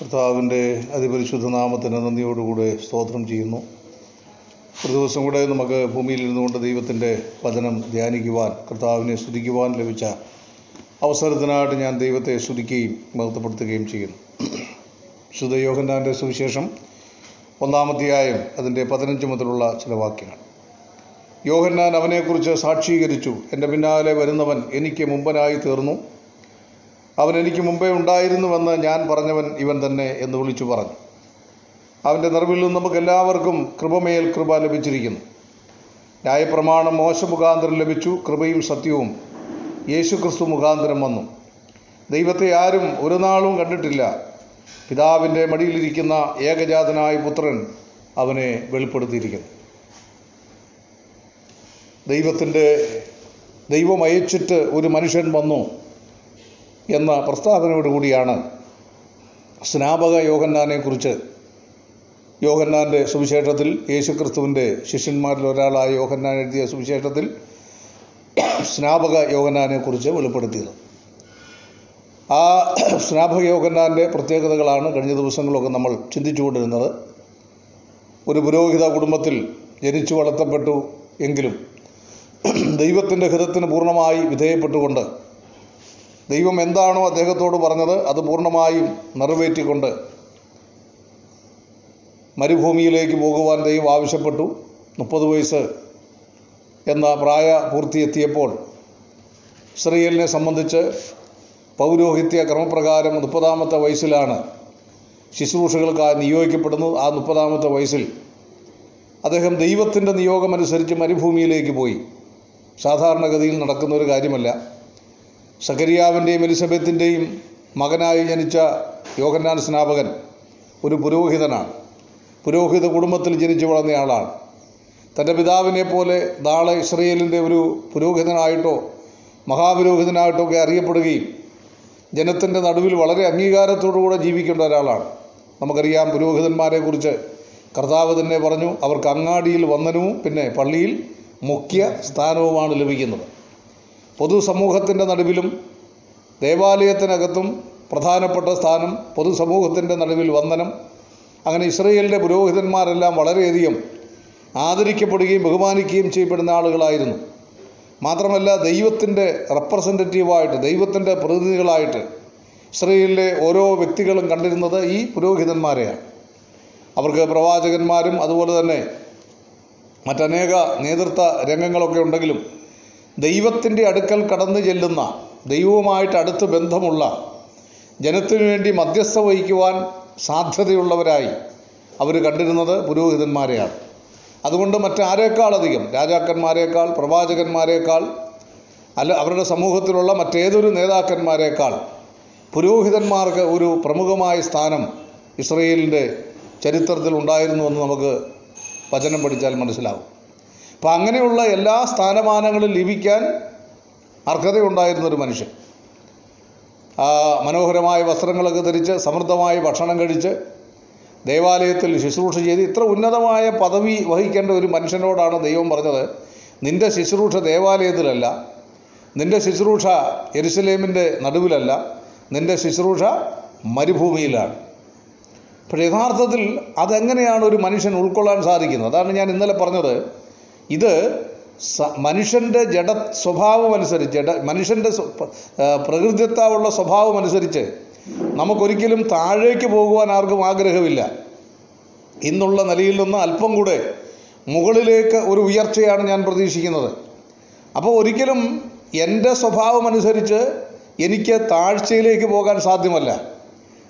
കർത്താവിന്റെ അതിപരിശുദ്ധ നാമത്തിന് നന്ദിയോടുകൂടെ സ്തോത്രം ചെയ്യുന്നു. ഒരു ദിവസം കൂടെ നമുക്ക് ഭൂമിയിൽ ഇരുന്നുകൊണ്ട് ദൈവത്തിന്റെ വചനം ധ്യാനിക്കുവാൻ കർത്താവിനെ സ്തുതിക്കുവാൻ ലഭിച്ച അവസരത്തിനായിട്ട് ഞാൻ ദൈവത്തെ സ്തുതിക്കുകയും മഹത്വപ്പെടുത്തുകയും ചെയ്യുന്നു. ശുദ്ധ യോഹന്നാന്റെ സുവിശേഷം ഒന്നാമധ്യായം അതിന്റെ പതിനഞ്ച് മുതലുള്ള ചില വാക്യങ്ങൾ. യോഹന്നാൻ അവനെക്കുറിച്ച് സാക്ഷീകരിച്ചു എന്റെ പിന്നാലെ വരുന്നവൻ എനിക്ക് മുമ്പനായി തീർന്നു. അവൻ എനിക്ക് മുമ്പേ ഉണ്ടായിരുന്നുവെന്ന് ഞാൻ പറഞ്ഞവൻ ഇവൻ തന്നെ എന്ന് വിളിച്ചു പറഞ്ഞു. അവന്റെ നിറവിൽ നിന്ന് നമുക്ക് എല്ലാവർക്കും കൃപമേൽ കൃപ ലഭിച്ചിരിക്കുന്നു. ന്യായപ്രമാണം മോശ മുഖാന്തരം ലഭിച്ചു കൃപയും സത്യവും. യേശു ക്രിസ്തു മുഖാന്തരം വന്നു. ദൈവത്തെ ആരും ഒരു നാളും കണ്ടിട്ടില്ല. പിതാവിന്റെ മടിയിലിരിക്കുന്ന ഏകജാതനായ പുത്രൻ അവനെ വെളിപ്പെടുത്തിയിരിക്കുന്നു. ദൈവത്തിന്റെ ദൈവം അയച്ചിട്ട് ഒരു മനുഷ്യൻ വന്നു. എന്ന പ്രസ്താവനയോടുകൂടിയാണ് സ്നാപക യോഹന്നാനെക്കുറിച്ച് യോഹന്നാന്റെ സുവിശേഷത്തിൽ യേശുക്രിസ്തുവിന്റെ ശിഷ്യന്മാരിൽ ഒരാളായ യോഹന്നാൻ എഴുതിയ സുവിശേഷത്തിൽ സ്നാപക യോഹന്നാനെക്കുറിച്ച് വെളിപ്പെടുത്തിയത്. ആ സ്നാപക യോഹന്നാന്റെ പ്രത്യേകതകളാണ് കഴിഞ്ഞ ദിവസങ്ങളൊക്കെ നമ്മൾ ചിന്തിച്ചുകൊണ്ടിരുന്നത്. ഒരു പുരോഹിത കുടുംബത്തിൽ ജനിച്ചു വളർത്തപ്പെട്ടു എങ്കിലും ദൈവത്തിന്റെ ഹിതത്തിന് പൂർണമായി വിധേയപ്പെട്ടുകൊണ്ട് ദൈവം എന്താണോ അദ്ദേഹത്തോട് പറഞ്ഞത് അത് പൂർണമായും നിറവേറ്റിക്കൊണ്ട് മരുഭൂമിയിലേക്ക് പോകുവാൻ ദൈവം ആവശ്യപ്പെട്ടു. മുപ്പത് വയസ്സ് എന്ന പ്രായ പൂർത്തിയെത്തിയപ്പോൾ ഇസ്രയേലിനെ സംബന്ധിച്ച് പൗരോഹിത്യ ക്രമപ്രകാരം മുപ്പതാമത്തെ വയസ്സിലാണ് ശുശ്രൂഷകൾക്കായി നിയോഗിക്കപ്പെടുന്നത്. ആ മുപ്പതാമത്തെ വയസ്സിൽ അദ്ദേഹം ദൈവത്തിന്റെ നിയോഗമനുസരിച്ച് മരുഭൂമിയിലേക്ക് പോയി. സാധാരണഗതിയിൽ നടക്കുന്ന ഒരു കാര്യമല്ല. സക്കരിയാവിന്റെയും എലിസബത്തിന്റെയും മകനായി ജനിച്ച യോഹന്നാൻ സ്നാപകൻ ഒരു പുരോഹിതനാണ്. പുരോഹിത കുടുംബത്തിൽ ജനിച്ചു വളർന്ന ആളാണ്. തന്റെ പിതാവിനെ പോലെ നാളെ ഇസ്രയേലിന്റെ ഒരു പുരോഹിതനായിട്ടോ മഹാപുരോഹിതനായിട്ടോ ഒക്കെ അറിയപ്പെടുകയും ജനത്തിന്റെ നടുവിൽ വളരെ അംഗീകാരത്തോടുകൂടെ ജീവിക്കേണ്ട ഒരാളാണ്. നമുക്കറിയാം പുരോഹിതന്മാരെക്കുറിച്ച് കർത്താവ് തന്നെ പറഞ്ഞു അവർക്ക് അങ്ങാടിയിൽ വന്ദനവും പിന്നെ പള്ളിയിൽ മുഖ്യ സ്ഥാനവുമാണ് ലഭിക്കുന്നത്. പൊതുസമൂഹത്തിന്റെ നടുവിലും ദേവാലയത്തിനകത്തും പ്രധാനപ്പെട്ട സ്ഥാനം പൊതുസമൂഹത്തിന്റെ നടുവിൽ വന്ദനം. അങ്ങനെ ഇസ്രയേലിന്റെ പുരോഹിതന്മാരെല്ലാം വളരെയധികം ആദരിക്കപ്പെടുകയും ബഹുമാനിക്കുകയും ചെയ്യപ്പെടുന്ന ആളുകളായിരുന്നു. മാത്രമല്ല ദൈവത്തിന്റെ റെപ്രസെന്റേറ്റീവായിട്ട് ദൈവത്തിന്റെ പ്രതിനിധികളായിട്ട് ഇസ്രയേലിലെ ഓരോ വ്യക്തികളും കണ്ടിരുന്നത് ഈ പുരോഹിതന്മാരെയാണ്. അവർക്ക് പ്രവാചകന്മാരും അതുപോലെ തന്നെ മറ്റനേക നേതൃത്വ രംഗങ്ങളൊക്കെ ഉണ്ടെങ്കിലും ദൈവത്തിന്റെ അടുക്കൽ കടന്നു ചെല്ലുന്ന ദൈവവുമായിട്ട് അടുത്ത് ബന്ധമുള്ള ജനത്തിനു വേണ്ടി മധ്യസ്ഥ വഹിക്കുവാൻ സാധ്യതയുള്ളവരായി അവർ കണ്ടിരുന്നത് പുരോഹിതന്മാരെയാണ്. അതുകൊണ്ട് മറ്റാരേക്കാളധികം രാജാക്കന്മാരെക്കാൾ പ്രവാചകന്മാരെക്കാൾ അല്ല അവരുടെ സമൂഹത്തിലുള്ള മറ്റേതൊരു നേതാക്കന്മാരെക്കാൾ പുരോഹിതന്മാർക്ക് ഒരു പ്രമുഖമായ സ്ഥാനം ഇസ്രയേലിന്റെ ചരിത്രത്തിൽ ഉണ്ടായിരുന്നുവെന്ന് നമുക്ക് വചനം പഠിച്ചാൽ മനസ്സിലാവും അപ്പം അങ്ങനെയുള്ള എല്ലാ സ്ഥാനമാനങ്ങളും ലഭിക്കാൻ അർഹതയുണ്ടായിരുന്നൊരു മനുഷ്യൻ. ആ മനോഹരമായ വസ്ത്രങ്ങളൊക്കെ ധരിച്ച് സമൃദ്ധമായ ഭക്ഷണം കഴിച്ച് ദേവാലയത്തിൽ ശുശ്രൂഷ ചെയ്ത് ഇത്ര ഉന്നതമായ പദവി വഹിക്കേണ്ട ഒരു മനുഷ്യനോടാണ് ദൈവം പറഞ്ഞത്. നിന്റെ ശുശ്രൂഷ ദേവാലയത്തിലല്ല നിന്റെ ശുശ്രൂഷ എരുസലേമിന്റെ നടുവിലല്ല നിന്റെ ശുശ്രൂഷ മരുഭൂമിയിലാണ്. പക്ഷേ യഥാർത്ഥത്തിൽ അതെങ്ങനെയാണ് ഒരു മനുഷ്യൻ ഉൾക്കൊള്ളാൻ സാധിക്കുന്നത്? അതാണ് ഞാൻ ഇന്നലെ പറഞ്ഞത്. ഇത് മനുഷ്യന്റെ ജഡ സ്വഭാവമനുസരിച്ച് ജഡ മനുഷ്യന്റെ പ്രകൃതിത്താവുള്ള സ്വഭാവമനുസരിച്ച് നമുക്കൊരിക്കലും താഴേക്ക് പോകുവാൻ ആർക്കും ആഗ്രഹമില്ല. ഇന്നുള്ള നിലയിൽ നിന്ന് അല്പം കൂടെ മുകളിലേക്ക് ഒരു ഉയർച്ചയാണ് ഞാൻ പ്രതീക്ഷിക്കുന്നത്. അപ്പോൾ ഒരിക്കലും എന്റെ സ്വഭാവമനുസരിച്ച് എനിക്ക് താഴ്ചയിലേക്ക് പോകാൻ സാധ്യമല്ല.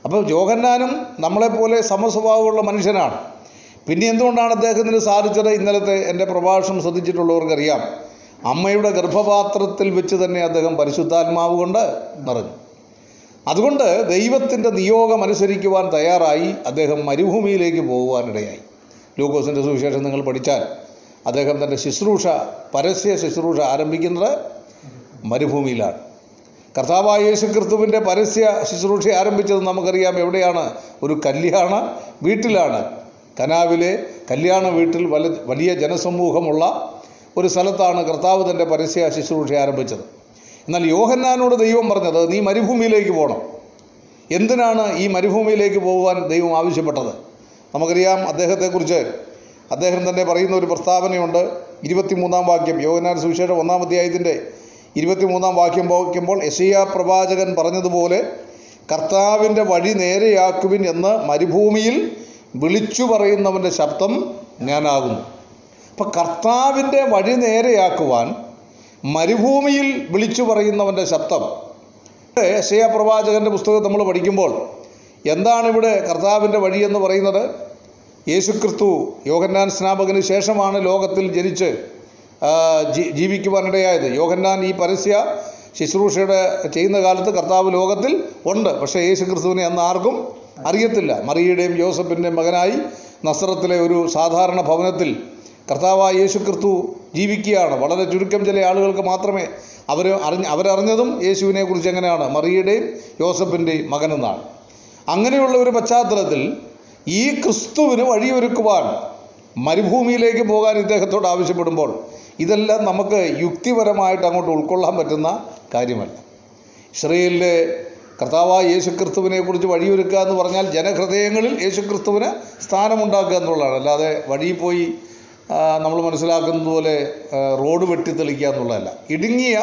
അപ്പോൾ ജോഹന്നാനും നമ്മളെപ്പോലെ സമസ്വഭാവമുള്ള മനുഷ്യനാണ്. പിന്നെ എന്തുകൊണ്ടാണ് അദ്ദേഹത്തിന് സാധിച്ചത്? ഇന്നലത്തെ എന്റെ പ്രഭാഷണം ശ്രദ്ധിച്ചിട്ടുള്ളവർക്കറിയാം. അമ്മയുടെ ഗർഭപാത്രത്തിൽ വെച്ച് തന്നെ അദ്ദേഹം പരിശുദ്ധാത്മാവ് കൊണ്ട് നിറഞ്ഞു അതുകൊണ്ട് ദൈവത്തിന്റെ നിയോഗം അനുസരിക്കുവാൻ തയ്യാറായി അദ്ദേഹം മരുഭൂമിയിലേക്ക് പോകുവാനിടയായി. ലൂക്കോസിന്റെ സുവിശേഷം നിങ്ങൾ പഠിച്ചാൽ അദ്ദേഹം തന്റെ ശുശ്രൂഷ പരസ്യ ശുശ്രൂഷ ആരംഭിക്കുന്നത് മരുഭൂമിയിലാണ്. കർത്താവായ യേശു ക്രിസ്തുവിന്റെ പരസ്യ ശുശ്രൂഷ ആരംഭിച്ചത് നമുക്കറിയാം എവിടെയാണ്? ഒരു കല്യാണ വീട്ടിലാണ്. കനാവിലെ കല്യാണ വീട്ടിൽ വല വലിയ ജനസമൂഹമുള്ള ഒരു സ്ഥലത്താണ് കർത്താവ് തന്റെ പരസ്യ ശുശ്രൂഷ ആരംഭിച്ചത്. എന്നാൽ യോഹന്നാനോട് ദൈവം പറഞ്ഞത് നീ മരുഭൂമിയിലേക്ക് പോകണം എന്തിനാണ് ഈ മരുഭൂമിയിലേക്ക് പോകുവാൻ ദൈവം ആവശ്യപ്പെട്ടത്? നമുക്കറിയാം അദ്ദേഹത്തെക്കുറിച്ച് അദ്ദേഹം തന്നെ പറയുന്ന ഒരു പ്രസ്താവനയുണ്ട്. ഇരുപത്തിമൂന്നാം വാക്യം യോഹന്നാൻ സുവിശേഷം ഒന്നാം അധ്യായത്തിന്റെ ഇരുപത്തിമൂന്നാം വാക്യം വായിക്കുമ്പോൾ യശയ പ്രവാചകൻ പറഞ്ഞതുപോലെ കർത്താവിന്റെ വഴി നേരെയാക്കുവിൻ എന്ന് മരുഭൂമിയിൽ വിളിച്ചു പറയുന്നവന്റെ ശബ്ദം ഞാനാകുന്നു. അപ്പം കർത്താവിന്റെ വഴി നേരെയാക്കുവാൻ മരുഭൂമിയിൽ വിളിച്ചു പറയുന്നവന്റെ ശബ്ദം. ശയപ്രവാചകന്റെ പുസ്തകം നമ്മൾ പഠിക്കുമ്പോൾ എന്താണ് ഇവിടെ കർത്താവിന്റെ വഴി എന്ന് പറയുന്നത്? യേശുക്രിസ്തു യോഹന്നാൻ സ്നാപകന് ശേഷമാണ് ലോകത്തിൽ ജനിച്ച് ജീവിക്കുവാനിടയായത് യോഹന്നാൻ ഈ പരസ്യ ശുശ്രൂഷയുടെ ചെയ്യുന്ന കാലത്ത് കർത്താവ് ലോകത്തിൽ ഉണ്ട്. പക്ഷേ യേശു ക്രിസ്തുവിനെ അന്ന് ആർക്കും അറിയത്തില്ല. മറിയയുടെയും യോസഫിന്റെയും മകനായി നസ്രത്തിലെ ഒരു സാധാരണ ഭവനത്തിൽ കർത്താവായ യേശു ക്രിസ്തു ജീവിക്കുകയാണ്. വളരെ ചുരുക്കം ചില ആളുകൾക്ക് മാത്രമേ അവർ അറിഞ്ഞ അവരറിഞ്ഞതും യേശുവിനെ കുറിച്ച് എങ്ങനെയാണ്? മറിയയുടെയും യോസഫിന്റെയും മകനെന്നാണ്. അങ്ങനെയുള്ള ഒരു പശ്ചാത്തലത്തിൽ ഈ ക്രിസ്തുവിന് വഴിയൊരുക്കുവാൻ മരുഭൂമിയിലേക്ക് പോകാൻ ഇദ്ദേഹത്തോട് ആവശ്യപ്പെടുമ്പോൾ ഇതെല്ലാം നമുക്ക് യുക്തിപരമായിട്ട് അങ്ങോട്ട് ഉൾക്കൊള്ളാൻ പറ്റുന്ന കാര്യമല്ല. ഇസ്രയേലിലെ കർത്താവായ യേശുക്രിസ്തുവിനെക്കുറിച്ച് വഴിയൊരുക്കുക എന്ന് പറഞ്ഞാൽ ജനഹൃദയങ്ങളിൽ യേശുക്രിസ്തുവിന് സ്ഥാനമുണ്ടാക്കുക എന്നുള്ളതാണ്. അല്ലാതെ വഴിയിൽ പോയി നമ്മൾ മനസ്സിലാക്കുന്നത് പോലെ റോഡ് വെട്ടിത്തെളിക്കുക എന്നുള്ളതല്ല. ഇടുങ്ങിയ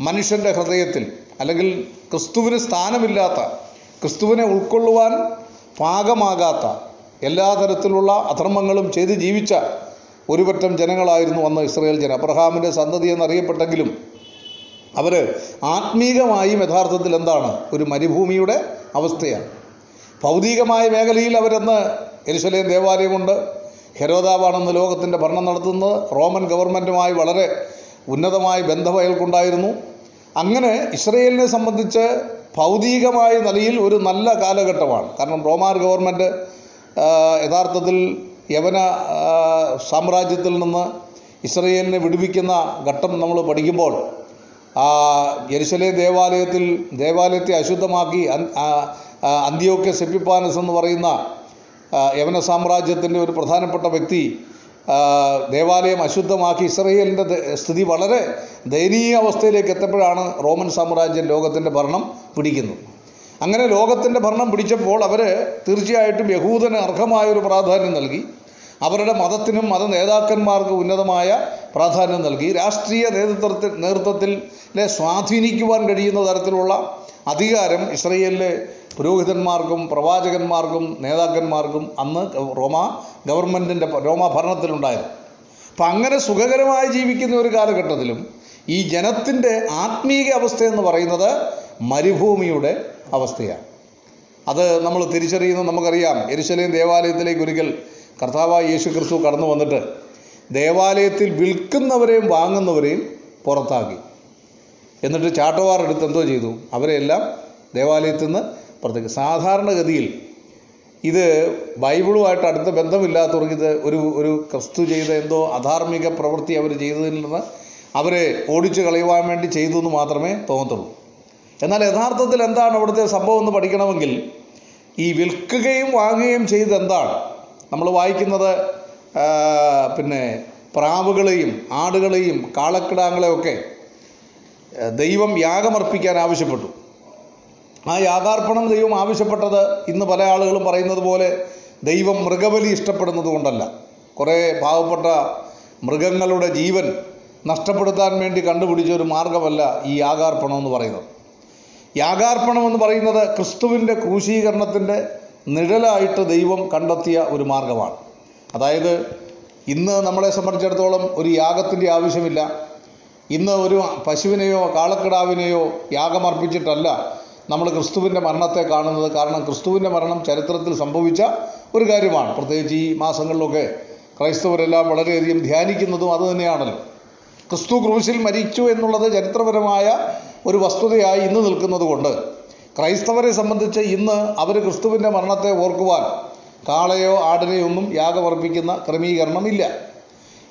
മനുഷ്യന്റെ ഹൃദയത്തിൽ അല്ലെങ്കിൽ ക്രിസ്തുവിന് സ്ഥാനമില്ലാത്ത ക്രിസ്തുവിനെ ഉൾക്കൊള്ളുവാൻ പാകമാകാത്ത എല്ലാ തരത്തിലുള്ള അധർമ്മങ്ങളും ചെയ്ത് ജീവിച്ച ഒരുപറ്റം ജനങ്ങളായിരുന്നു അന്ന് ഇസ്രയേൽ ജനം. അബ്രഹാമിന്റെ സന്തതി എന്നറിയപ്പെട്ടെങ്കിലും അവർ ആത്മീകമായും യഥാർത്ഥത്തിൽ എന്താണ്? ഒരു മരുഭൂമിയുടെ അവസ്ഥയാണ്. ഭൗതികമായ മേഖലയിൽ അവരെന്ന് എരിശലേം ദേവാലയമുണ്ട്. ഹെരോദാവാണെന്ന് ലോകത്തിന്റെ ഭരണം നടത്തുന്നത് റോമൻ ഗവൺമെന്റുമായി വളരെ ഉന്നതമായ ബന്ധം അയാൾക്കുണ്ടായിരുന്നു അങ്ങനെ ഇസ്രയേലിനെ സംബന്ധിച്ച് ഭൗതികമായ നിലയിൽ ഒരു നല്ല കാലഘട്ടമാണ്. കാരണം റോമാർ ഗവൺമെന്റ് യഥാർത്ഥത്തിൽ യവന സാമ്രാജ്യത്തിൽ നിന്ന് ഇസ്രയേലിനെ വിടുവിക്കുന്ന ഘട്ടം നമ്മൾ പഠിക്കുമ്പോൾ ആ ജെറുസലേം ദേവാലയത്തിൽ ദേവാലയത്തെ അശുദ്ധമാക്കി അന്ത്യോക്യ സെപ്പിപ്പാനസ് എന്ന് പറയുന്ന യവന സാമ്രാജ്യത്തിന്റെ ഒരു പ്രധാനപ്പെട്ട വ്യക്തി ദേവാലയം അശുദ്ധമാക്കി ഇസ്രയേലിന്റെ സ്ഥിതി വളരെ ദയനീയ അവസ്ഥയിലേക്ക് എത്തപ്പോഴാണ് റോമൻ സാമ്രാജ്യം ലോകത്തിന്റെ ഭരണം പിടിക്കുന്നത്. അങ്ങനെ ലോകത്തിന്റെ ഭരണം പിടിച്ചപ്പോൾ അവർ തീർച്ചയായിട്ടും യഹൂദന് അർഹമായൊരു പ്രാധാന്യം നൽകി. അവരുടെ മതത്തിനും മത നേതാക്കന്മാർക്ക് ഉന്നതമായ പ്രാധാന്യം നൽകി. രാഷ്ട്രീയ നേതൃത്വത്തിൽ നേതൃത്വത്തിലെ സ്വാധീനിക്കുവാൻ കഴിയുന്ന തരത്തിലുള്ള അധികാരം ഇസ്രയേലിലെ പുരോഹിതന്മാർക്കും പ്രവാചകന്മാർക്കും നേതാക്കന്മാർക്കും അന്ന് റോമ ഗവൺമെന്റിന്റെ റോമ ഭരണത്തിലുണ്ടായിരുന്നു. അപ്പം അങ്ങനെ സുഖകരമായി ജീവിക്കുന്ന ഒരു കാലഘട്ടത്തിലും ഈ ജനത്തിന്റെ ആത്മീയ അവസ്ഥ എന്ന് പറയുന്നത് മരുഭൂമിയുടെ അവസ്ഥയാണ്. അത് നമ്മൾ തിരിച്ചറിയുന്നത് നമുക്കറിയാം എരുശലേം ദേവാലയത്തിലേക്ക് ഒരിക്കൽ കർത്താവായ യേശു ക്രിസ്തു കടന്നു വന്നിട്ട് ദേവാലയത്തിൽ വിൽക്കുന്നവരെയും വാങ്ങുന്നവരെയും പുറത്താക്കി. എന്നിട്ട് ചാട്ടവാർ എടുത്ത് എന്തോ ചെയ്തു. അവരെല്ലാം ദേവാലയത്തിൽ നിന്ന് പുറത്തേക്ക്. സാധാരണഗതിയിൽ ഇത് ബൈബിളുമായിട്ട് അടുത്ത ബന്ധമില്ലാത്തവർക്ക് ഇത് ഒരു ഒരു ക്രിസ്തു ചെയ്ത എന്തോ അധാർമിക പ്രവൃത്തി അവർ ചെയ്തതിൽ നിന്ന് അവരെ ഓടിച്ചു കളയുവാൻ വേണ്ടി ചെയ്തു എന്ന് മാത്രമേ തോന്നത്തുള്ളൂ. എന്നാൽ യഥാർത്ഥത്തിൽ എന്താണ് അവിടുത്തെ സംഭവം എന്ന് പഠിക്കണമെങ്കിൽ ഈ വിൽക്കുകയും വാങ്ങുകയും ചെയ്ത് എന്താണ്? നമ്മൾ വായിക്കുന്നത് പിന്നെ പ്രാവുകളെയും ആടുകളെയും കാളക്കിടാങ്ങളെയൊക്കെ ദൈവം യാഗമർപ്പിക്കാൻ ആവശ്യപ്പെട്ടു. ആ യാഗാർപ്പണം ദൈവം ആവശ്യപ്പെട്ടത് ഇന്ന് പല ആളുകളും പറയുന്നത് പോലെ ദൈവം മൃഗബലി ഇഷ്ടപ്പെടുന്നത് കൊണ്ടല്ല. കുറേ പാവപ്പെട്ട മൃഗങ്ങളുടെ ജീവൻ നഷ്ടപ്പെടുത്താൻ വേണ്ടി കണ്ടുപിടിച്ച ഒരു മാർഗമല്ല ഈ യാഗാർപ്പണം എന്ന് പറയുന്നത്. യാഗാർപ്പണം എന്ന് പറയുന്നത് ക്രിസ്തുവിന്റെ ക്രൂശീകരണത്തിന്റെ നിഴലായിട്ട് ദൈവം കണ്ടെത്തിയ ഒരു മാർഗമാണ് അതായത് ഇന്ന് നമ്മളെ സംബന്ധിച്ചിടത്തോളം ഒരു യാഗത്തിന്റെ ആവശ്യമില്ല. ഇന്ന് ഒരു പശുവിനെയോ കാളക്കിടാവിനെയോ യാഗമർപ്പിച്ചിട്ടല്ല നമ്മൾ ക്രിസ്തുവിന്റെ മരണത്തെ കാണുന്നത്. കാരണം ക്രിസ്തുവിന്റെ മരണം ചരിത്രത്തിൽ സംഭവിച്ച ഒരു കാര്യമാണ്. പ്രത്യേകിച്ച് ഈ മാസങ്ങളിലൊക്കെ ക്രൈസ്തവരെല്ലാം വളരെയധികം ധ്യാനിക്കുന്നതും അതുതന്നെയാണല്ലോ ക്രിസ്തു ക്രൂശിൽ മരിച്ചു എന്നുള്ളത് ചരിത്രപരമായ ഒരു വസ്തുതയായി ഇന്ന് നിൽക്കുന്നത് കൊണ്ട് ക്രൈസ്തവരെ സംബന്ധിച്ച് ഇന്ന് അവർ ക്രിസ്തുവിന്റെ മരണത്തെ ഓർക്കുവാൻ കാളയോ ആടിനെയോ ഒന്നും യാഗമർപ്പിക്കുന്ന ക്രമീകരണമില്ല.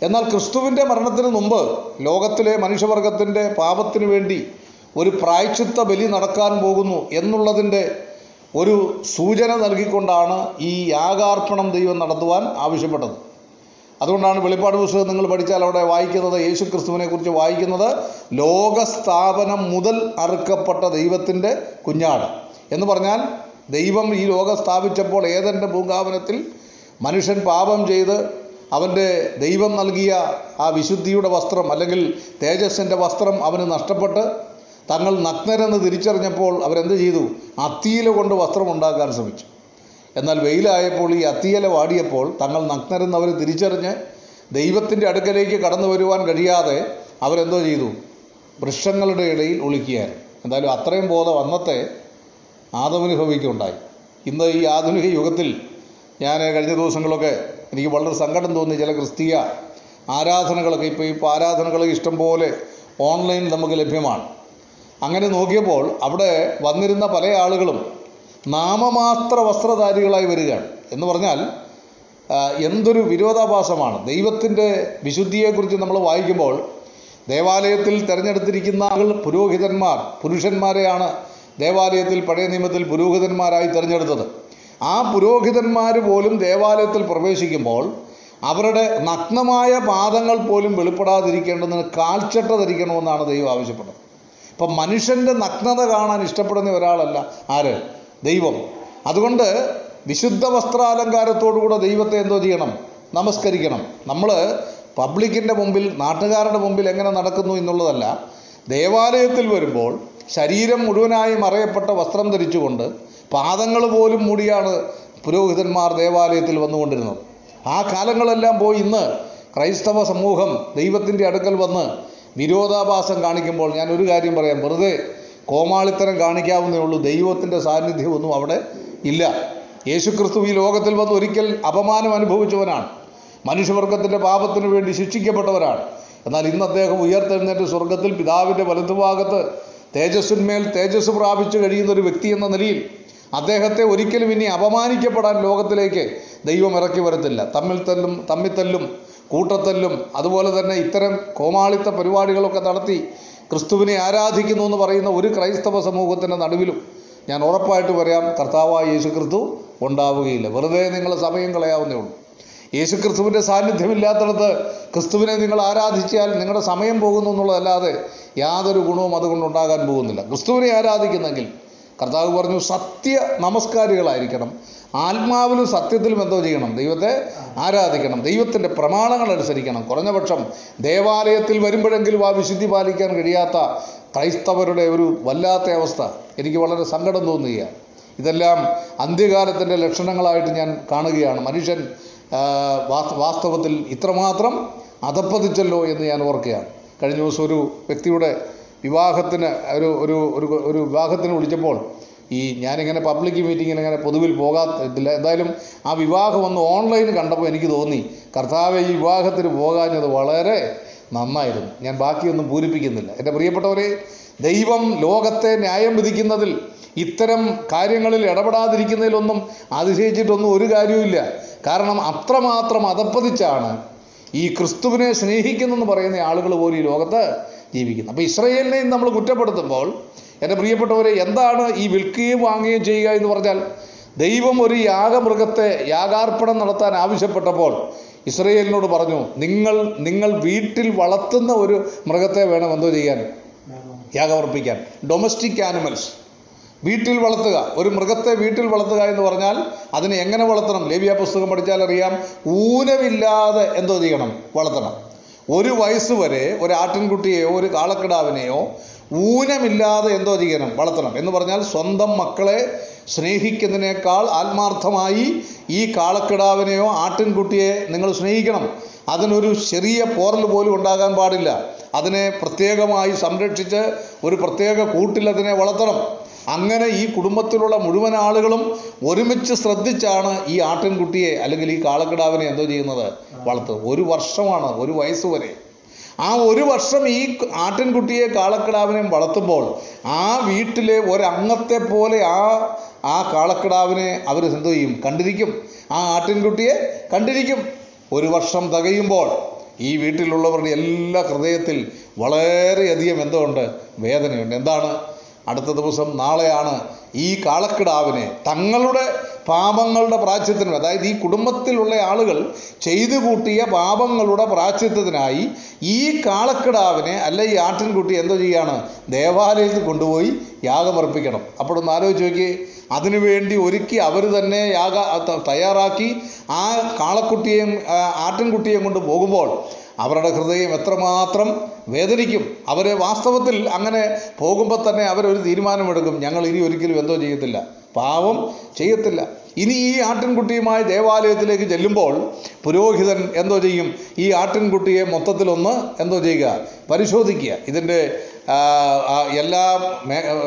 എന്നാൽ ക്രിസ്തുവിന്റെ മരണത്തിന് മുമ്പ് ലോകത്തിലെ മനുഷ്യവർഗത്തിന്റെ പാപത്തിനു വേണ്ടി ഒരു പ്രായച്ചിത്ത ബലി നടക്കാൻ പോകുന്നു എന്നുള്ളതിന്റെ ഒരു സൂചന നൽകിക്കൊണ്ടാണ് ഈ യാഗാർപ്പണം ദൈവം നടത്തുവാൻ ആവശ്യപ്പെട്ടത്. അതുകൊണ്ടാണ് വെളിപ്പാട് പുസ്തകം നിങ്ങൾ പഠിച്ചാൽ അവിടെ വായിക്കുന്നത് യേശു ക്രിസ്തുവിനെ കുറിച്ച് വായിക്കുന്നത് ലോകസ്ഥാപനം മുതൽ അറുക്കപ്പെട്ട ദൈവത്തിന്റെ കുഞ്ഞാട് എന്ന് പറഞ്ഞാൽ ദൈവം ഈ ലോകം സ്ഥാപിച്ചപ്പോൾ ഏതെന്റെ പൂങ്കാവനത്തിൽ മനുഷ്യൻ പാപം ചെയ്ത് അവന്റെ ദൈവം നൽകിയ ആ വിശുദ്ധിയുടെ വസ്ത്രം അല്ലെങ്കിൽ തേജസ്സിന്റെ വസ്ത്രം അവന് നഷ്ടപ്പെട്ട് തങ്ങൾ നഗ്നരെന്ന് തിരിച്ചറിഞ്ഞപ്പോൾ അവരെന്ത് ചെയ്തു? അത്തിയില കൊണ്ട് വസ്ത്രം ഉണ്ടാക്കാൻ ശ്രമിച്ചു. എന്നാൽ വെയിലായപ്പോൾ ഈ അത്തിയില വാടിയപ്പോൾ തങ്ങൾ നഗ്നരെന്ന് അവർ തിരിച്ചറിഞ്ഞ് ദൈവത്തിന്റെ അടുക്കലേക്ക് കടന്നു വരുവാൻ കഴിയാതെ അവരെന്തോ ചെയ്തു? വൃക്ഷങ്ങളുടെ ഇടയിൽ ഒളിക്കുകയായിരുന്നു. എന്തായാലും അത്രയും ബോധം അന്നത്തെ ആദവന് ഭവിക്കുണ്ടായി ഇന്ന് ഈ ആധുനിക യുഗത്തിൽ ഞാൻ കഴിഞ്ഞ ദിവസങ്ങളൊക്കെ എനിക്ക് വളരെ സങ്കടം തോന്നി ചില ക്രിസ്തീയ ആരാധനകളൊക്കെ. ഇപ്പോൾ ഇപ്പോൾ ആരാധനകൾ ഇഷ്ടംപോലെ ഓൺലൈൻ നമുക്ക് ലഭ്യമാണ്. അങ്ങനെ നോക്കിയപ്പോൾ അവിടെ വന്നിരുന്ന പല ആളുകളും നാമമാത്ര വസ്ത്രധാരികളായി വരികയാണ്. എന്ന് പറഞ്ഞാൽ എന്തൊരു വിരോധാഭാസമാണ്. ദൈവത്തിന്റെ വിശുദ്ധിയെക്കുറിച്ച് നമ്മൾ വായിക്കുമ്പോൾ ദേവാലയത്തിൽ തിരഞ്ഞെടുത്തിരിക്കുന്ന ആളുകൾ പുരോഹിതന്മാർ പുരുഷന്മാരെയാണ് ദേവാലയത്തിൽ പഴയ നിയമത്തിൽ പുരോഹിതന്മാരായി തിരഞ്ഞെടുത്തത്. ആ പുരോഹിതന്മാർ പോലും ദേവാലയത്തിൽ പ്രവേശിക്കുമ്പോൾ അവരുടെ നഗ്നമായ പാദങ്ങൾ പോലും വെളിപ്പെടാതിരിക്കേണ്ടതിന് കാൽച്ചട്ട ധരിക്കണമെന്നാണ് ദൈവം ആവശ്യപ്പെട്ടത്. ഇപ്പം മനുഷ്യന്റെ നഗ്നത കാണാൻ ഇഷ്ടപ്പെടുന്ന ഒരാളല്ല ആര്? ദൈവം. അതുകൊണ്ട് വിശുദ്ധ വസ്ത്രാലങ്കാരത്തോടുകൂടെ ദൈവത്തെ എന്തോ ചെയ്യണം? നമസ്കരിക്കണം. നമ്മൾ പബ്ലിക്കിന്റെ മുമ്പിൽ നാട്ടുകാരുടെ മുമ്പിൽ എങ്ങനെ നടക്കുന്നു എന്നുള്ളതല്ല ദേവാലയത്തിൽ വരുമ്പോൾ ശരീരം മുഴുവനായി മറയപ്പെട്ട വസ്ത്രം ധരിച്ചുകൊണ്ട് പാദങ്ങൾ പോലും മൂടിയാണ് പുരോഹിതന്മാർ ദേവാലയത്തിൽ വന്നുകൊണ്ടിരുന്നത്. ആ കാലങ്ങളെല്ലാം പോയി ഇന്ന് ക്രൈസ്തവ സമൂഹം ദൈവത്തിന്റെ അടുക്കൽ വന്ന് വിരോധാഭാസം കാണിക്കുമ്പോൾ ഞാൻ ഒരു കാര്യം പറയാം. വെറുതെ കോമാളിത്തരം കാണിക്കാവുന്നേ ഉള്ളൂ. ദൈവത്തിന്റെ സാന്നിധ്യമൊന്നും അവിടെ ഇല്ല. യേശുക്രിസ്തു ഈ ലോകത്തിൽ വന്ന് ഒരിക്കൽ അപമാനം അനുഭവിച്ചവനാണ്. മനുഷ്യവർഗത്തിന്റെ പാപത്തിന് വേണ്ടി ശിക്ഷിക്കപ്പെട്ടവരാണ്. എന്നാൽ ഇന്ന് അദ്ദേഹം ഉയർത്തെഴുന്നേറ്റ് സ്വർഗത്തിൽ പിതാവിന്റെ വലതുഭാഗത്ത് തേജസ്സിന്മേൽ തേജസ് പ്രാപിച്ചു കഴിയുന്ന ഒരു വ്യക്തി എന്ന നിലയിൽ അദ്ദേഹത്തെ ഒരിക്കലും ഇനി അപമാനിക്കപ്പെടാൻ ലോകത്തിലേക്ക് ദൈവം ഇറക്കി വരത്തില്ല. തമ്മിൽ തല്ലും തമ്മിത്തല്ലും കൂട്ടത്തല്ലും അതുപോലെ തന്നെ ഇത്തരം കോമാളിത്ത പരിപാടികളൊക്കെ നടത്തി ക്രിസ്തുവിനെ ആരാധിക്കുന്നു എന്ന് പറയുന്ന ഒരു ക്രൈസ്തവ സമൂഹത്തിന്റെ നടുവിലും ഞാൻ ഉറപ്പായിട്ട് പറയാം കർത്താവായ യേശു ക്രിസ്തു ഉണ്ടാവുകയില്ല. വെറുതെ നിങ്ങൾ സമയം കളയാവുന്നേ ഉള്ളൂ. യേശു ക്രിസ്തുവിന്റെ സാന്നിധ്യമില്ലാത്തടത്ത് ക്രിസ്തുവിനെ നിങ്ങൾ ആരാധിച്ചാൽ നിങ്ങളുടെ സമയം പോകുന്നു എന്നുള്ളതല്ലാതെ യാതൊരു ഗുണവും അതുകൊണ്ട് ഉണ്ടാകാൻ പോകുന്നില്ല. ക്രിസ്തുവിനെ ആരാധിക്കുന്നെങ്കിൽ കർത്താവ് പറഞ്ഞു സത്യ നമസ്കാരികളായിരിക്കണം. ആത്മാവിലും സത്യത്തിലും എന്തോ ചെയ്യണം. ദൈവത്തെ ആരാധിക്കണം. ദൈവത്തിന്റെ പ്രമാണങ്ങൾ അനുസരിക്കണം. കുറഞ്ഞപക്ഷം ദേവാലയത്തിൽ വരുമ്പോഴെങ്കിലും ആ വിശുദ്ധി പാലിക്കാൻ കഴിയാത്ത ക്രൈസ്തവരുടെ ഒരു വല്ലാത്ത അവസ്ഥ എനിക്ക് വളരെ സങ്കടം തോന്നുകയാണ്. ഇതെല്ലാം അന്ത്യകാലത്തിന്റെ ലക്ഷണങ്ങളായിട്ട് ഞാൻ കാണുകയാണ്. മനുഷ്യൻ വാസ്തവത്തിൽ ഇത്രമാത്രം അധപ്പതിച്ചല്ലോ എന്ന് ഞാൻ ഓർക്കുകയാണ്. കഴിഞ്ഞ ദിവസം ഒരു വ്യക്തിയുടെ വിവാഹത്തിന് ഒരു ഒരു ഒരു ഒരു വിവാഹത്തിന് വിളിച്ചപ്പോൾ ഈ ഞാനിങ്ങനെ പബ്ലിക് മീറ്റിങ്ങിന് ഇങ്ങനെ പൊതുവിൽ പോകാത്തില്ല. എന്തായാലും ആ വിവാഹം ഒന്ന് ഓൺലൈൻ കണ്ടപ്പോൾ എനിക്ക് തോന്നി കർത്താവ് ഈ വിവാഹത്തിന് പോകാഞ്ഞത് വളരെ നന്നായിരുന്നു. ഞാൻ ബാക്കിയൊന്നും പൂരിപ്പിക്കുന്നില്ല. എന്റെ പ്രിയപ്പെട്ടവരെ ദൈവം ലോകത്തെ ന്യായം വിധിക്കുന്നതിൽ ഇത്തരം കാര്യങ്ങളിൽ ഇടപെടാതിരിക്കുന്നതിലൊന്നും അതിശയിച്ചിട്ടൊന്നും ഒരു കാര്യവുമില്ല. കാരണം അത്രമാത്രം അധപ്പതിച്ചാണ് ഈ ക്രിസ്തുവിനെ സ്നേഹിക്കുന്നെന്ന് പറയുന്ന ആളുകൾ പോലും ഈ ലോകത്ത് ജീവിക്കുന്നത് അപ്പോൾ ഇസ്രയേലിനെയും നമ്മൾ കുറ്റപ്പെടുത്തുമ്പോൾ എന്റെ പ്രിയപ്പെട്ടവരെ എന്താണ് ഈ വിൽക്കുകയും വാങ്ങുകയും ചെയ്യുക എന്ന് പറഞ്ഞാൽ ദൈവം ഒരു യാഗമൃഗത്തെ യാഗാർപ്പണം നടത്താൻ ആവശ്യപ്പെട്ടപ്പോൾ ഇസ്രയേലിനോട് പറഞ്ഞു നിങ്ങൾ നിങ്ങൾ വീട്ടിൽ വളർത്തുന്ന ഒരു മൃഗത്തെ വേണം എന്തോ ചെയ്യാൻ? യാഗമർപ്പിക്കാൻ. ഡൊമസ്റ്റിക് ആനിമൽസ് വീട്ടിൽ വളർത്തുക. ഒരു മൃഗത്തെ വീട്ടിൽ വളർത്തുക എന്ന് പറഞ്ഞാൽ അതിനെ എങ്ങനെ വളർത്തണം? ലേവിയ പുസ്തകം പഠിച്ചാൽ അറിയാം. ഊനമില്ലാതെ എന്തോ ചെയ്യണം? വളർത്തണം. ഒരു വയസ്സ് വരെ ഒരു ആട്ടിൻകുട്ടിയെയോ ഒരു കാളക്കിടാവിനെയോ ഊനമില്ലാതെ എന്തോ ചെയ്യണം വളർത്തണം എന്ന് പറഞ്ഞാൽ സ്വന്തം മക്കളെ സ്നേഹിക്കുന്നതിനേക്കാൾ ആത്മാർത്ഥമായി ഈ കാളക്കിടാവിനെയോ ആട്ടിൻകുട്ടിയെ നിങ്ങൾ സ്നേഹിക്കണം. അതിനൊരു ചെറിയ പോറൽ പോലും ഉണ്ടാകാൻ പാടില്ല. അതിനെ പ്രത്യേകമായി സംരക്ഷിച്ച് ഒരു പ്രത്യേക കൂട്ടിൽ അതിനെ വളർത്തണം. അങ്ങനെ ഈ കുടുംബത്തിലുള്ള മുഴുവൻ ആളുകളും ഒരുമിച്ച് ശ്രദ്ധിച്ചാണ് ഈ ആട്ടിൻകുട്ടിയെ അല്ലെങ്കിൽ ഈ കാളക്കിടാവിനെ എന്തോ ചെയ്യുന്നത് വളർത്തുന്നത്. ഒരു വർഷമാണ് ഒരു വയസ്സ് വരെ. ആ ഒരു വർഷം ഈ ആട്ടിൻകുട്ടിയെ കാളക്കിടാവിനെയും വളർത്തുമ്പോൾ ആ വീട്ടിലെ ഒരംഗത്തെ പോലെ ആ ആ കാളക്കിടാവിനെ അവർ എന്തോ ചെയ്യും? കണ്ടിരിക്കും. ആ ആട്ടിൻകുട്ടിയെ കണ്ടിരിക്കും. ഒരു വർഷം തികയുമ്പോൾ ഈ വീട്ടിലുള്ളവരുടെ എല്ലാ ഹൃദയത്തിൽ വളരെയധികം എന്തോ ഉണ്ട്? വേദനയുണ്ട്. എന്താണ്? അടുത്ത ദിവസം നാളെയാണ് ഈ കാളക്കിടാവിനെ തങ്ങളുടെ പാപങ്ങളുടെ പ്രാച്യത്തിനും അതായത് ഈ കുടുംബത്തിലുള്ള ആളുകൾ ചെയ്തു കൂട്ടിയ പാപങ്ങളുടെ പ്രാച്യത്വത്തിനായി ഈ കാളക്കിടാവിനെ അല്ല ഈ ആട്ടിൻകുട്ടി എന്തോ ചെയ്യാണ്? ദേവാലയത്തിൽ കൊണ്ടുപോയി യാഗമർപ്പിക്കണം അപ്പോഴൊന്ന് ആലോചിച്ച് നോക്കി അതിനുവേണ്ടി ഒരുക്കി അവർ തന്നെ യാഗ തയ്യാറാക്കി ആ കാളക്കുട്ടിയെയും ആട്ടിൻകുട്ടിയെയും കൊണ്ട് പോകുമ്പോൾ അവരുടെ ഹൃദയം എത്രമാത്രം വേദനിക്കും. അവർ വാസ്തവത്തിൽ അങ്ങനെ പോകുമ്പോൾ തന്നെ അവരൊരു തീരുമാനമെടുക്കും. ഞങ്ങൾ ഇനി ഒരിക്കലും എന്തോ ചെയ്യത്തില്ല. പാവം ചെയ്യത്തില്ല. ഇനി ഈ ആട്ടിൻകുട്ടിയുമായി ദേവാലയത്തിലേക്ക് ചെല്ലുമ്പോൾ പുരോഹിതൻ എന്തോ ചെയ്യും? ഈ ആട്ടിൻകുട്ടിയെ മൊത്തത്തിലൊന്ന് എന്തോ ചെയ്യുക? പരിശോധിക്കുക. ഇതിന്റെ എല്ലാ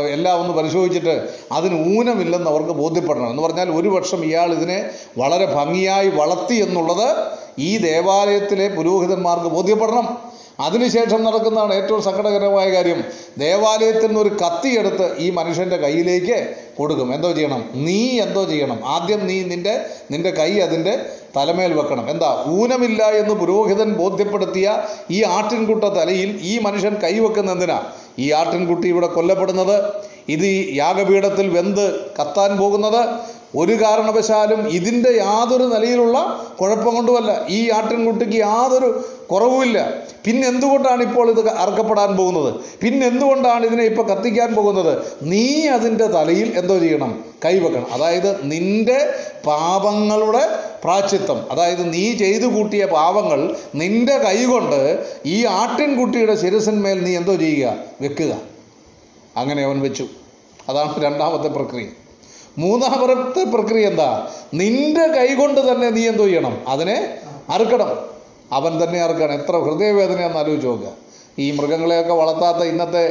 എല്ലാം ഒന്ന് പരിശോധിച്ചിട്ട് അതിന് ഊനമില്ലെന്ന് അവർക്ക് ബോധ്യപ്പെടണം. എന്ന് പറഞ്ഞാൽ ഒരു വർഷം ഇയാൾ ഇതിനെ വളരെ ഭംഗിയായി വളർത്തി എന്നുള്ളത് ഈ ദേവാലയത്തിലെ പുരോഹിതന്മാർക്ക് ബോധ്യപ്പെടണം. അതിനുശേഷം നടക്കുന്നതാണ് ഏറ്റവും സങ്കടകരമായ കാര്യം. ദേവാലയത്തിൽ നിന്ന് ഒരു കത്തിയെടുത്ത് ഈ മനുഷ്യന്റെ കയ്യിലേക്ക് കൊടുക്കും. എന്തോ ചെയ്യണം? നീ എന്തോ ചെയ്യണം? ആദ്യം നീ നിന്റെ നിന്റെ കൈ അതിന്റെ തലമേൽ വെക്കണം. എന്താ? ഊനമില്ല എന്ന് പുരോഹിതൻ ബോധ്യപ്പെടുത്തിയ ഈ ആട്ടിൻകുട്ട തലയിൽ ഈ മനുഷ്യൻ കൈവെക്കുന്ന എന്തിനാ? ഈ ആട്ടിൻകുട്ടി ഇവിടെ കൊല്ലപ്പെടുന്നത്. ഇത് യാഗപീഠത്തിൽ വെന്ത് കത്താൻ പോകുന്നത്. ഒരു കാരണവശാലും ഇതിന്റെ യാതൊരു നിലയിലുള്ള കുഴപ്പം കൊണ്ടുമല്ല. ഈ ആട്ടിൻകുട്ടിക്ക് യാതൊരു കുറവുമില്ല. പിന്നെ എന്തുകൊണ്ടാണ് ഇപ്പോൾ ഇത് അറക്കപ്പെടാൻ പോകുന്നത്? പിന്നെ എന്തുകൊണ്ടാണ് ഇതിനെ ഇപ്പോൾ കത്തിക്കാൻ പോകുന്നത്? നീ അതിന്റെ തലയിൽ എന്തോ ചെയ്യണം? കൈവെക്കണം. അതായത് നിന്റെ പാപങ്ങളുടെ പ്രാച്ചിത്വം അതായത് നീ ചെയ്തു കൂട്ടിയ പാപങ്ങൾ നിന്റെ കൈകൊണ്ട് ഈ ആട്ടിൻകുട്ടിയുടെ ശിരസിന്മേൽ നീ എന്തോ ചെയ്യുക? വെക്കുക. അങ്ങനെ അവൻ വെച്ചു. അതാണ് രണ്ടാമത്തെ പ്രക്രിയ. മൂന്നാമത്തെ പ്രക്രിയ എന്താ? നിന്റെ കൈകൊണ്ട് തന്നെ നീ എന്തോ ചെയ്യണം? അതിനെ അറുക്കണം. അവൻ തന്നെ അറുക്കണം എത്ര ഹൃദയവേദനയാണെന്ന് ആലോചിച്ച് നോക്കുക. ഈ മൃഗങ്ങളെയൊക്കെ വളർത്താത്ത ഇന്നത്തെ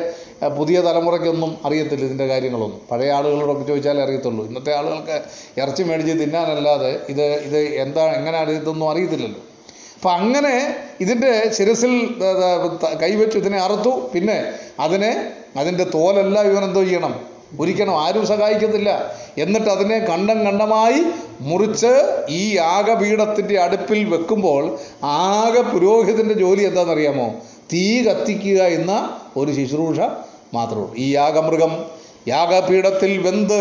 പുതിയ തലമുറയ്ക്കൊന്നും അറിയത്തില്ല ഇതിന്റെ കാര്യങ്ങളൊന്നും. പഴയ ആളുകളോടൊക്കെ ചോദിച്ചാലേ അറിയത്തുള്ളൂ. ഇന്നത്തെ ആളുകൾക്ക് ഇറച്ചി മേടിച്ച് തിന്നാനല്ലാതെ ഇത് ഇത് എന്താ എങ്ങനെയാണ് ഇതൊന്നും അറിയത്തില്ലല്ലോ. അപ്പം അങ്ങനെ ഇതിന്റെ ശിരസിൽ കൈവച്ചു ഇതിനെ അറുത്തു. പിന്നെ അതിനെ അതിന്റെ തോലെല്ലാം ഇവനെന്തോ ചെയ്യണം. ഉരിക്കണം ആരും സഹായിക്കത്തില്ല. എന്നിട്ട് അതിനെ കണ്ടം കണ്ടമായി മുറിച്ച് ഈ യാഗപീഠത്തിന്റെ അടുപ്പിൽ വെക്കുമ്പോൾ ആകെ പുരോഹിതന്റെ ജോലി എന്താണെന്നറിയാമോ? തീ കത്തിക്കുക എന്ന ഒരു ശുശ്രൂഷ മാത്രമേ ഈ യാഗമൃഗം യാഗപീഠത്തിൽ വെന്ത്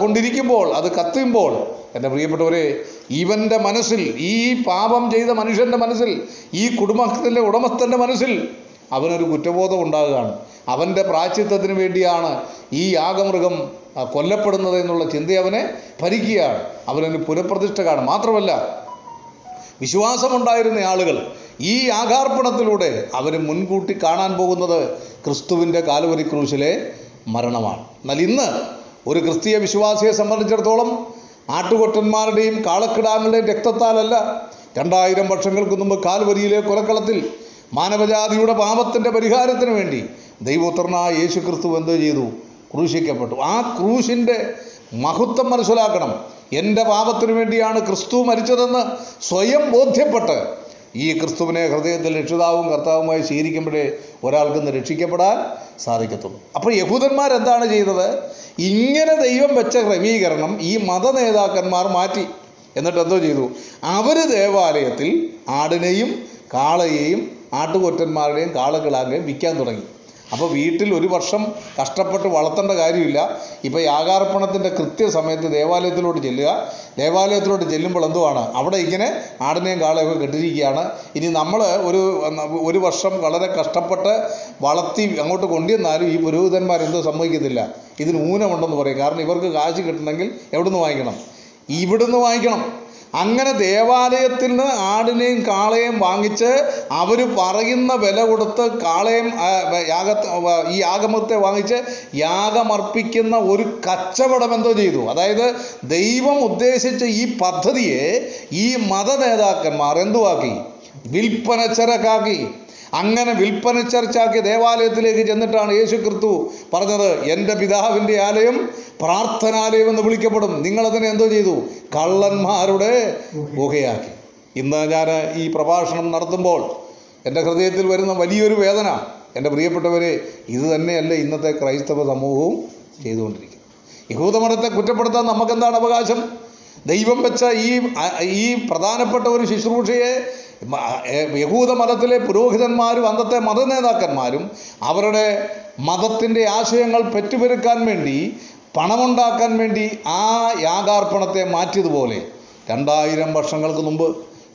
കൊണ്ടിരിക്കുമ്പോൾ അത് കത്തുമ്പോൾ എന്റെ പ്രിയപ്പെട്ടവരെ ഇവന്റെ മനസ്സിൽ ഈ പാപം ചെയ്ത മനുഷ്യന്റെ മനസ്സിൽ ഈ കുടുംബത്തിന്റെ ഉടമസ്ഥന്റെ മനസ്സിൽ അവനൊരു കുറ്റബോധം ഉണ്ടാകുകയാണ്. അവന്റെ പ്രാച്ചിത്വത്തിന് വേണ്ടിയാണ് ഈ യാഗമൃഗം കൊല്ലപ്പെടുന്നത് എന്നുള്ള ചിന്ത അവനെ ഭരിക്കുകയാണ്. അവനൊരു പുനഃപ്രതിഷ്ഠ കാണും. മാത്രമല്ല വിശ്വാസമുണ്ടായിരുന്ന ആളുകൾ ഈ യാഗാർപ്പണത്തിലൂടെ അവർ മുൻകൂട്ടി കാണാൻ പോകുന്നത് ക്രിസ്തുവിന്റെ കാലുവരി ക്രൂശിലെ മരണമാണ്. എന്നാൽ ഇന്ന് ഒരു ക്രിസ്തീയ വിശ്വാസിയെ സംബന്ധിച്ചിടത്തോളം ആട്ടുകൊറ്റന്മാരുടെയും കാളക്കിടാങ്ങളുടെയും രക്തത്താലല്ല രണ്ടായിരം വർഷങ്ങൾക്ക് മുമ്പ് കാൽവരിയിലെ കൊലക്കളത്തിൽ മാനവജാതിയുടെ പാപത്തിന്റെ പരിഹാരത്തിന് വേണ്ടി ദൈവോത്തരനായ യേശു ക്രിസ്തു എന്ത് ചെയ്തു? ക്രൂശിക്കപ്പെട്ടു. ആ ക്രൂശിന്റെ മഹത്വം മനസ്സിലാക്കണം. എന്റെ പാപത്തിനു വേണ്ടിയാണ് ക്രിസ്തു മരിച്ചതെന്ന് സ്വയം ബോധ്യപ്പെട്ട് ഈ ക്രിസ്തുവിനെ ഹൃദയത്തിൽ രക്ഷിതാവും കർത്താവുമായി സ്വീകരിക്കുമ്പോഴേ ഒരാൾക്കിന്ന് രക്ഷിക്കപ്പെടാൻ സാധിക്കത്തുള്ളൂ. അപ്പോൾ യഹൂദന്മാർ എന്താണ് ചെയ്തത്? ഇങ്ങനെ ദൈവം വെച്ച ക്രമീകരണം ഈ മത നേതാക്കന്മാർ മാറ്റി. എന്നിട്ട് എന്തോ ചെയ്തു? അവർ ദേവാലയത്തിൽ ആടിനെയും കാളയെയും ആട്ടുകൊറ്റന്മാരുടെയും കാളക്കിടാങ്ങളെയും വിൽക്കാൻ തുടങ്ങി. അപ്പോൾ വീട്ടിൽ ഒരു വർഷം കഷ്ടപ്പെട്ട് വളർത്തേണ്ട കാര്യമില്ല. ഇപ്പോൾ യാഗാർപ്പണത്തിന്റെ കൃത്യസമയത്ത് ദേവാലയത്തിലോട്ട് ചെല്ലുക. ദേവാലയത്തിലോട്ട് ചെല്ലുമ്പോൾ എന്തുവാണ്? അവിടെ ഇങ്ങനെ ആടിനെയും കാളയൊക്കെ കെട്ടിരിക്കുകയാണ്. ഇനി നമ്മൾ ഒരു ഒരു വർഷം വളരെ കഷ്ടപ്പെട്ട് വളർത്തി അങ്ങോട്ട് കൊണ്ടുവന്നാലും ഈ പുരോഹിതന്മാർ എന്തോ സംഭവിക്കത്തില്ല. ഇതിന് ഊനമുണ്ടെന്ന് പറയും. കാരണം ഇവർക്ക് കാശ് കിട്ടണമെങ്കിൽ എവിടുന്ന് വാങ്ങിക്കണം? ഇവിടുന്ന് വാങ്ങിക്കണം. അങ്ങനെ ദേവാലയത്തിൽ നിന്ന് ആടിനെയും കാളയും വാങ്ങിച്ച് അവർ പറയുന്ന വില കൊടുത്ത് കാളയും യാഗ ഈ യാഗമത്തെ വാങ്ങിച്ച് യാഗമർപ്പിക്കുന്ന ഒരു കച്ചവടം എന്തോ ചെയ്തു. അതായത് ദൈവം ഉദ്ദേശിച്ച ഈ പദ്ധതിയെ ഈ മത നേതാക്കന്മാർ എന്തുവാക്കി? വിൽപ്പന ചരക്കാക്കി. അങ്ങനെ വിൽപ്പന ചർച്ചാക്കി ദേവാലയത്തിലേക്ക് ചെന്നിട്ടാണ് യേശു ക്രിസ്തു പറഞ്ഞത് എന്റെ പിതാവിന്റെ ആലയം പ്രാർത്ഥനാലയം എന്ന് വിളിക്കപ്പെടും. നിങ്ങളതിനെ എന്തോ ചെയ്തു? കള്ളന്മാരുടെ ഗുഹയാക്കി. ഇന്ന് ഞാൻ ഈ പ്രഭാഷണം നടത്തുമ്പോൾ എന്റെ ഹൃദയത്തിൽ വരുന്ന വലിയൊരു വേദന എന്റെ പ്രിയപ്പെട്ടവരെ ഇത് തന്നെയല്ല ഇന്നത്തെ ക്രൈസ്തവ സമൂഹവും ചെയ്തുകൊണ്ടിരിക്കുന്നത്. യഹൂദമതത്തെ കുറ്റപ്പെടുത്താൻ നമുക്കെന്താണ് അവകാശം? ദൈവം വെച്ച ഈ ഈ പ്രധാനപ്പെട്ട ഒരു ശുശ്രൂഷയെ യഹൂദ മതത്തിലെ പുരോഹിതന്മാരും അന്നത്തെ മതനേതാക്കന്മാരും അവരുടെ മതത്തിന്റെ ആശയങ്ങൾ പെറ്റുപെരുക്കാൻ വേണ്ടി പണമുണ്ടാക്കാൻ വേണ്ടി ആ യാഗാർപ്പണത്തെ മാറ്റിയതുപോലെ രണ്ടായിരം വർഷങ്ങൾക്ക് മുമ്പ്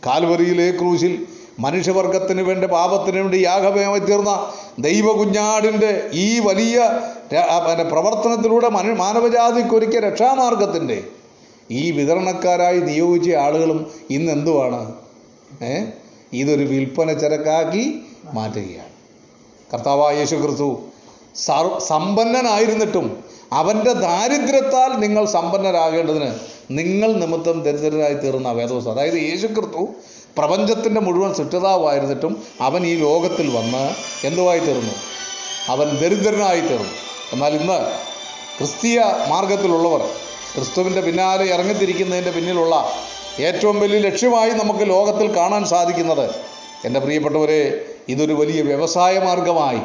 കാൽവരിയിലെ ക്രൂശിൽ മനുഷ്യവർഗത്തിന് വേണ്ടി പാപത്തിന് വേണ്ടി യാഗമേമായി തീർന്ന ദൈവകുഞ്ഞാടിന്റെ ഈ വലിയ പ്രവർത്തനത്തിലൂടെ മനു മാനവജാതിക്കൊരുക്കിയ രക്ഷാമാർഗത്തിന്റെ ഈ വിതരണക്കാരായി നിയോഗിച്ച ആളുകളും ഇന്ന് എന്തുവാണ്? ഏ? ഇതൊരു വിൽപ്പന ചരക്കാക്കി മാറ്റുകയാണ്. കർത്താവായ യേശു ക്രിസ്തു സമ്പന്നനായിരുന്നിട്ടും അവന്റെ ദാരിദ്ര്യത്താൽ നിങ്ങൾ സമ്പന്നരാകേണ്ടതിന് നിങ്ങൾ നിമിത്തം ദരിദ്രരായി തീർന്ന വേദവസ് അതായത് യേശു ക്രിസ്തു പ്രപഞ്ചത്തിന്റെ മുഴുവൻ സൃഷ്ടിതാവായിരുന്നിട്ടും അവൻ ഈ ലോകത്തിൽ വന്ന് എന്തുവായി തീർന്നു? അവൻ ദരിദ്രനായി തീർന്നു. എന്നാൽ ഇന്ന് ക്രിസ്തീയ മാർഗത്തിലുള്ളവർ ക്രിസ്തുവിന്റെ പിന്നാലെ ഇറങ്ങിത്തിരിക്കുന്നതിന്റെ പിന്നിലുള്ള ഏറ്റവും വലിയ ലക്ഷ്യമായി നമുക്ക് ലോകത്തിൽ കാണാൻ സാധിക്കുന്നത് എന്റെ പ്രിയപ്പെട്ടവരെ ഇതൊരു വലിയ വ്യവസായ മാർഗമായി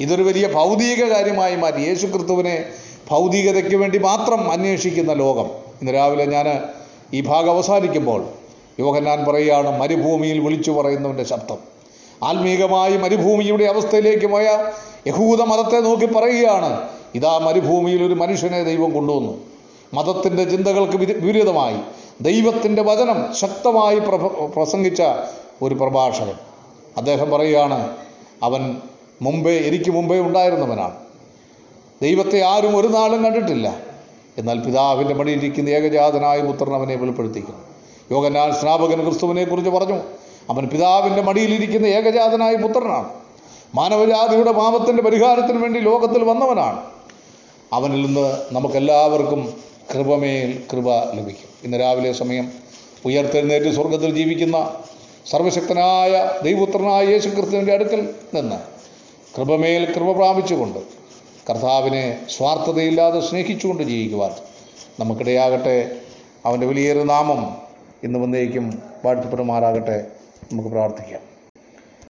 ഇതൊരു വലിയ ഭൗതിക കാര്യമായി മാറ്റി. യേശു ക്രിസ്തുവിനെ ഭൗതികതയ്ക്ക് വേണ്ടി മാത്രം അന്വേഷിക്കുന്ന ലോകം. ഇന്ന് രാവിലെ ഞാൻ ഈ ഭാഗം അവസാനിക്കുമ്പോൾ യോഹന്നാൻ പറയുകയാണ് മരുഭൂമിയിൽ വിളിച്ചു പറയുന്നവന്റെ ശബ്ദം. ആത്മീകമായി മരുഭൂമിയുടെ അവസ്ഥയിലേക്ക് പോയ യഹൂദ മതത്തെ നോക്കി പറയുകയാണ് ഇതാ മരുഭൂമിയിൽ ഒരു മനുഷ്യനെ ദൈവം കൊണ്ടുവന്നു. മതത്തിന്റെ ചിന്തകൾക്ക് വിരുദ്ധമായി. ദൈവത്തിന്റെ വചനം ശക്തമായി പ്രസംഗിച്ച ഒരു പ്രഭാഷകൻ. അദ്ദേഹം പറയുകയാണ് അവൻ മുമ്പേ എനിക്ക് മുമ്പേ ഉണ്ടായിരുന്നവനാണ്. ദൈവത്തെ ആരും ഒരു നാളും കണ്ടിട്ടില്ല. എന്നാൽ പിതാവിന്റെ മടിയിലിരിക്കുന്ന ഏകജാതനായ പുത്രൻ അവനെ വെളിപ്പെടുത്തിക്കുന്നു. യോഗനാൽ സ്നാപകൻ ക്രിസ്തുവിനെ കുറിച്ച് പറഞ്ഞു അവൻ പിതാവിന്റെ മടിയിലിരിക്കുന്ന ഏകജാതനായ പുത്രനാണ്. മാനവജാതിയുടെ പാപത്തിന്റെ പരിഹാരത്തിന് വേണ്ടി ലോകത്തിൽ വന്നവനാണ്. അവനിൽ നിന്ന് നമുക്കെല്ലാവർക്കും കൃപമേൽ കൃപ ലഭിക്കും. ഇന്ന് രാവിലെ സമയം ഉയർത്തെഴുന്നേറ്റ് സ്വർഗത്തിൽ ജീവിക്കുന്ന സർവശക്തനായ ദൈവപുത്രനായ യേശു ക്രിസ്തുവിന്റെ അടുക്കൽ നിന്ന് കൃപമേൽ കൃപ പ്രാപിച്ചുകൊണ്ട് കർത്താവിനെ സ്വാർത്ഥതയില്ലാതെ സ്നേഹിച്ചുകൊണ്ട് ജീവിക്കുവാൻ നമുക്കിടയാകട്ടെ. അവന്റെ വലിയൊരു നാമം ഇന്ന് വന്നേക്കും. വാഴ്ത്തപ്പെടുമാറാകട്ടെ. നമുക്ക് പ്രാർത്ഥിക്കാം.